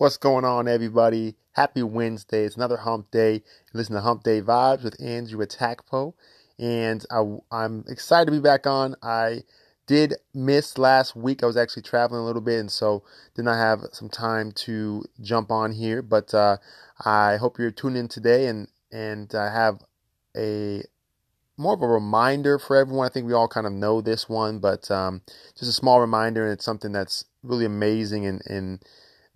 What's going on, everybody? Happy Wednesday. It's another hump day. Listen to Hump Day Vibes with Andrew Atakpo. And I, am excited to be back on. I did miss last week. I was actually traveling a little bit, and so did not have some time to jump on here. But uh, I hope you're tuning in today, and and I have a more of a reminder for everyone. I think we all kind of know this one, but um, just a small reminder, and it's something that's really amazing and and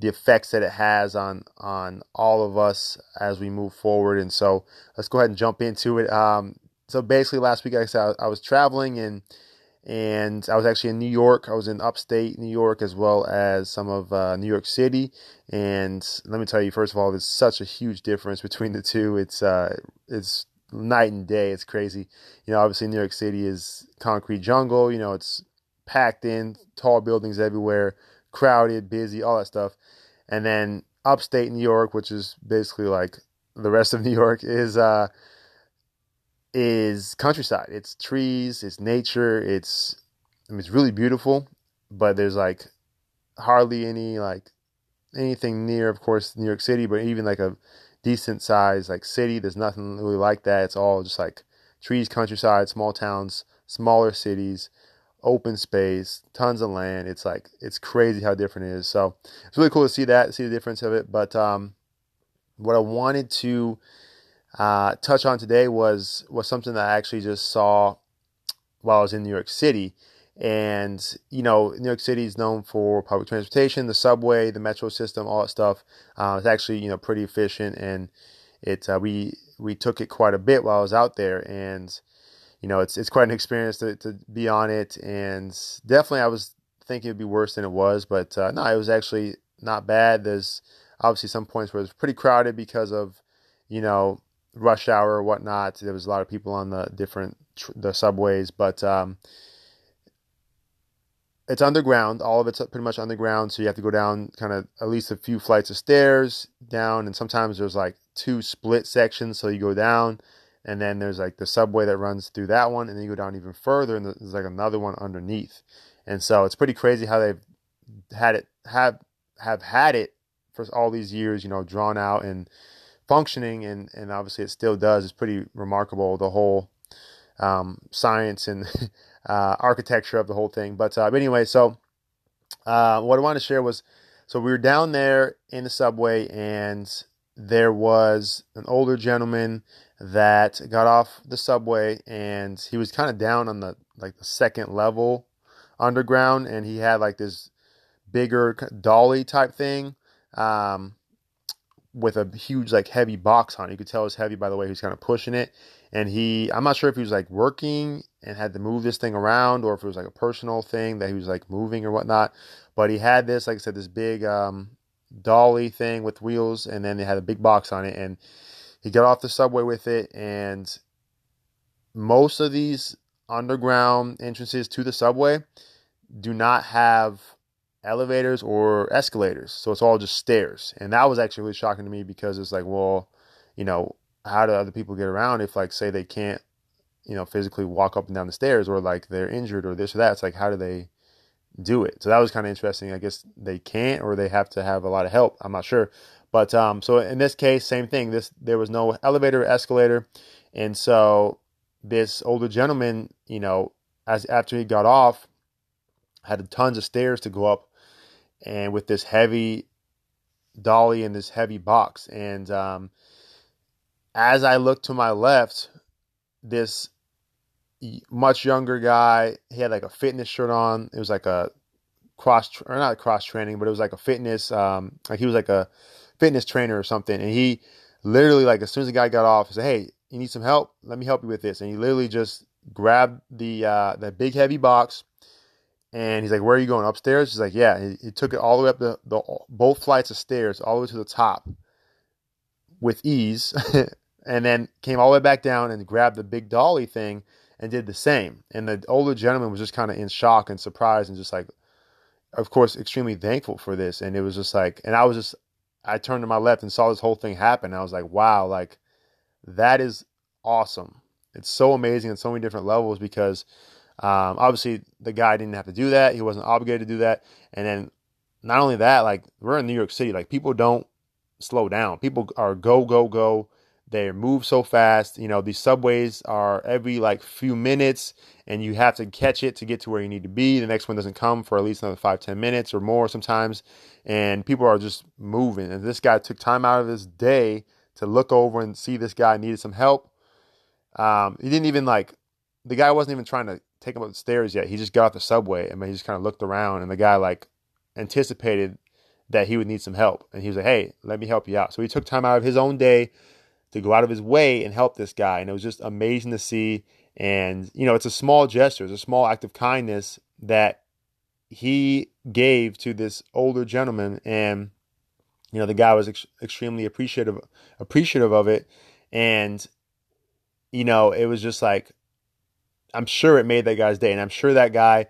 the effects that it has on on all of us as we move forward. And so let's go ahead and jump into it. Um, so basically, last week, like I said, I was traveling and and I was actually in New York. I was in upstate New York as well as some of uh, New York City. And let me tell you, first of all, there's such a huge difference between the two. It's uh, it's night and day. It's crazy. You know, obviously New York City is concrete jungle. You know, it's packed in, tall buildings everywhere crowded, busy, all that stuff. And then upstate New York, which is basically like the rest of New York, is uh, is countryside. It's trees, it's nature, it's I mean, it's really beautiful, but there's like hardly any like anything near, of course, New York City, but even like a decent size like city, there's nothing really like that. It's all just like trees, countryside, small towns, smaller cities open space, tons of land. It's like it's crazy how different it is. So it's really cool to see that, see the difference of it. But um, what I wanted to uh, touch on today was was something that I actually just saw while I was in New York City. And you know, New York City is known for public transportation, the subway, the metro system, all that stuff. Uh, it's actually you know pretty efficient, and it uh, we we took it quite a bit while I was out there, and you know, it's it's quite an experience to, to be on it, and definitely I was thinking it'd be worse than it was, but uh, no, it was actually not bad. There's obviously some points where it's pretty crowded because of you know rush hour or whatnot. There was a lot of people on the different the subways, but um, it's underground. All of it's pretty much underground, so you have to go down kind of at least a few flights of stairs down, and sometimes there's like two split sections, so you go down and then there's like the subway that runs through that one, and then you go down even further, and there's like another one underneath. And so it's pretty crazy how they've had it have have had it for all these years, you know, drawn out and functioning, and and obviously it still does. It's pretty remarkable the whole um, science and uh, architecture of the whole thing. But, uh, but anyway, so uh, what I wanted to share was, so we were down there in the subway, and there was an older gentleman that got off the subway and he was kind of down on the like the second level underground and he had like this bigger dolly type thing um, with a huge like heavy box on it. You could tell it was heavy by the way he was kind of pushing it. And he, I'm not sure if he was like working and had to move this thing around or if it was like a personal thing that he was like moving or whatnot. But he had this, like I said, this big um, dolly thing with wheels, and then they had a big box on it. And he got off the subway with it, and most of these underground entrances to the subway do not have elevators or escalators. So it's all just stairs. And that was actually really shocking to me because it's like, well, you know, how do other people get around if like say they can't, you know, physically walk up and down the stairs or like they're injured or this or that. It's like how do they do it? So that was kind of interesting. I guess they can't or they have to have a lot of help. I'm not sure. But um, so in this case, same thing. This there was no elevator, escalator, and so this older gentleman, you know, as after he got off, had tons of stairs to go up, and with this heavy dolly and this heavy box. And um, as I looked to my left, this much younger guy, he had like a fitness shirt on. It was like a cross or not cross training, but it was like a fitness. Um, like he was like a fitness trainer or something, and he literally like as soon as the guy got off, he said, "Hey, you need some help? Let me help you with this." And he literally just grabbed the uh, that big heavy box, and he's like, "Where are you going upstairs?" He's like, "Yeah." He, he took it all the way up the, the both flights of stairs, all the way to the top, with ease, and then came all the way back down and grabbed the big dolly thing and did the same. And the older gentleman was just kind of in shock and surprised and just like, of course, extremely thankful for this. And it was just like, and I was just, I turned to my left and saw this whole thing happen. I was like, wow, like that is awesome. It's so amazing on so many different levels because Um, obviously, the guy didn't have to do that. He wasn't obligated to do that. And then, not only that, like we're in New York City, like people don't slow down. People are go go go. They move so fast. You know, these subways are every like few minutes, and you have to catch it to get to where you need to be. The next one doesn't come for at least another five ten minutes or more sometimes, and people are just moving. And this guy took time out of his day to look over and see this guy needed some help. Um, he didn't even like the guy wasn't even trying to take him up the stairs yet. He just got off the subway and he just kind of looked around, and the guy like anticipated that he would need some help, and he was like, "Hey, let me help you out." So he took time out of his own day to go out of his way and help this guy, and it was just amazing to see. And you know, it's a small gesture, it's a small act of kindness that he gave to this older gentleman, and you know, the guy was ex- extremely appreciative appreciative of it, and you know, it was just like I'm sure it made that guy's day, and I'm sure that guy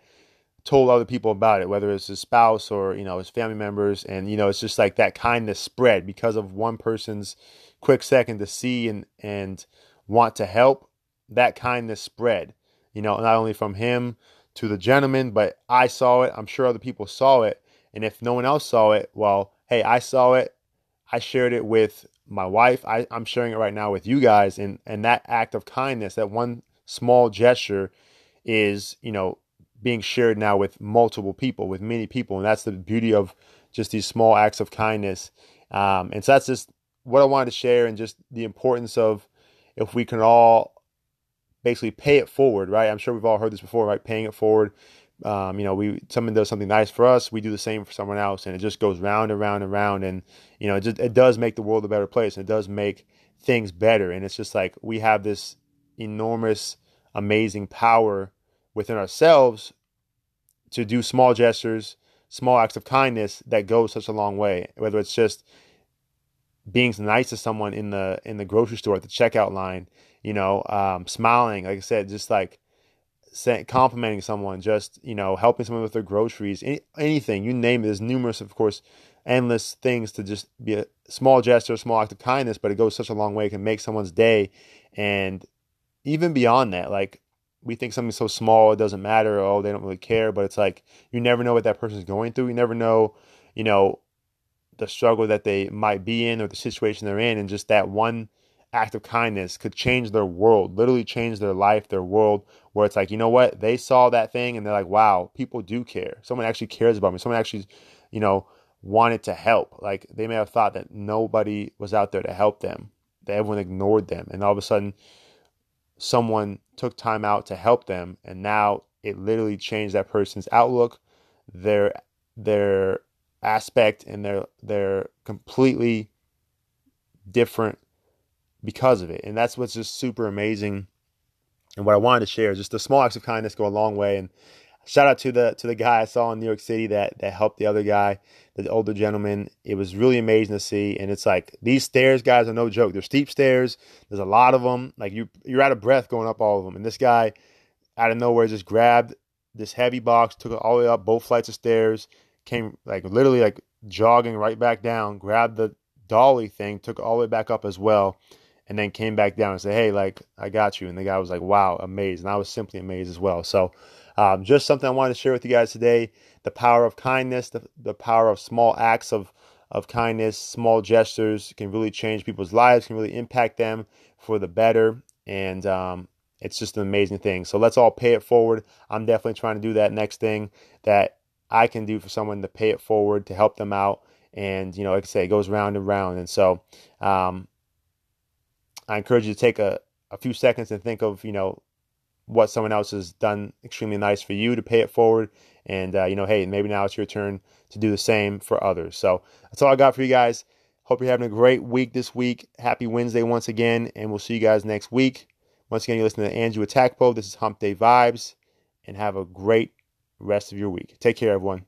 told other people about it, whether it's his spouse or you know his family members, and you know it's just like that kindness spread because of one person's quick second to see and and want to help. That kindness spread, you know, not only from him to the gentleman, but I saw it. I'm sure other people saw it, and if no one else saw it, well, hey, I saw it. I shared it with my wife. I, I'm sharing it right now with you guys, and and that act of kindness, that one small gesture is, you know, being shared now with multiple people, with many people. And that's the beauty of just these small acts of kindness. Um, and so that's just what I wanted to share and just the importance of if we can all basically pay it forward, right? I'm sure we've all heard this before, right? Paying it forward. Um, you know, we someone does something nice for us, we do the same for someone else, and it just goes round and round and round, and you know, it just it does make the world a better place, and it does make things better, and it's just like we have this enormous, amazing power within ourselves to do small gestures, small acts of kindness that go such a long way. Whether it's just being nice to someone in the in the grocery store at the checkout line, you know, um, smiling, like I said, just like complimenting someone, just you know, helping someone with their groceries, any, anything you name it. There's numerous, of course, endless things to just be a small gesture, a small act of kindness, but it goes such a long way. It can make someone's day, and even beyond that, like we think something's so small it doesn't matter oh they don't really care but it's like you never know what that person's going through. You never know you know the struggle that they might be in or the situation they're in and just that one act of kindness could change their world literally change their life their world where it's like you know what? They saw that thing and they're like wow people do care. Someone actually cares about me. Someone actually you know wanted to help. Like they may have thought that nobody was out there to help them. That everyone ignored them. And all of a sudden someone took time out to help them and now it literally changed that person's outlook their their aspect and their their completely different because of it. And that's what's just super amazing. And what i wanted to share is just the small acts of kindness go a long way and shout out to the to the guy I saw in New York City that that helped the other guy, the older gentleman. It was really amazing to see, and it's like these stairs, guys, are no joke. They're steep stairs. There's a lot of them. Like you, you're out of breath going up all of them. And this guy, out of nowhere, just grabbed this heavy box, took it all the way up both flights of stairs, came like literally like jogging right back down, grabbed the dolly thing, took it all the way back up as well. And then came back down and said, "Hey, like I got you." And the guy was like, "Wow, amazed!" And I was simply amazed as well. So, um, just something I wanted to share with you guys today the power of kindness, the, the power of small acts of, of kindness, small gestures can really change people's lives, can really impact them for the better. And um, it's just an amazing thing. So let's all pay it forward. I'm definitely trying to do that next thing that I can do for someone to pay it forward to help them out. And, you know, like I say, it goes round and round. And so um, I encourage you to take a, a few seconds and think of, you know, what someone else has done extremely nice for you to pay it forward. And, uh, you know, hey, maybe now it's your turn to do the same for others. So that's all I got for you guys. Hope you're having a great week this week. Happy Wednesday once again. And we'll see you guys next week. Once again, you're listening to Andrew Atakpo. This is Hump Day Vibes. And have a great rest of your week. Take care, everyone.